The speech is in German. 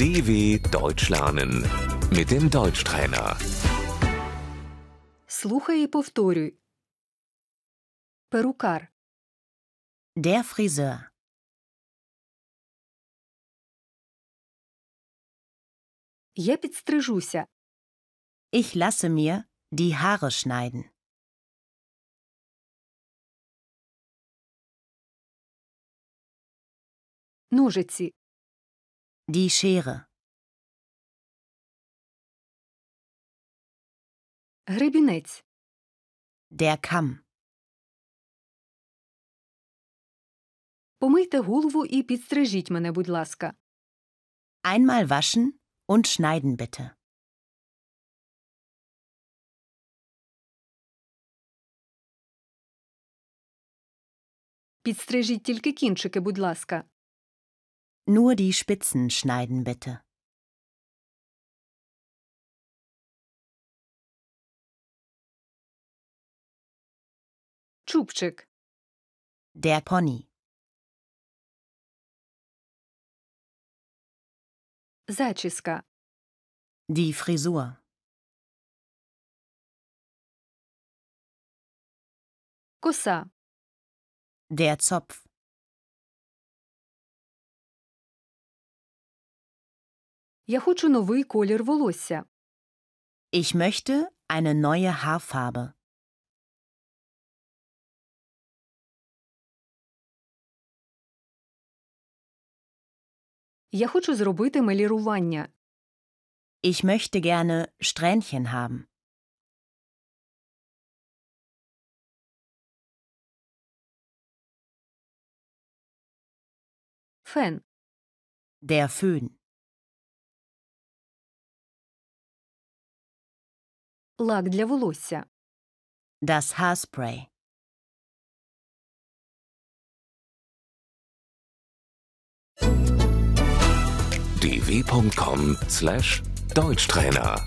DW Deutsch lernen mit dem Deutschtrainer. Слухай і повторюй. Перукар, Der Friseur. я підстрижуся. Ich lasse mir die Haare schneiden. Ножиці, Die Schere. гребінець, Der Kamm. помийте голову і підстрижіть мене, будь ласка. Einmal waschen und schneiden bitte. Підстрижіть тільки кінчики, будь ласка. Nur die Spitzen schneiden bitte. Чубчик, Der Pony. зачіска, Die Frisur. коса, Der Zopf. я хочу новий колір волосся. Ich möchte eine neue Haarfarbe. Я хочу зробити мелірування. Ich möchte gerne Strähnchen haben. Фен, Der Föhn. лак для волосся, Das Haarspray. dw.com/deutschtrainer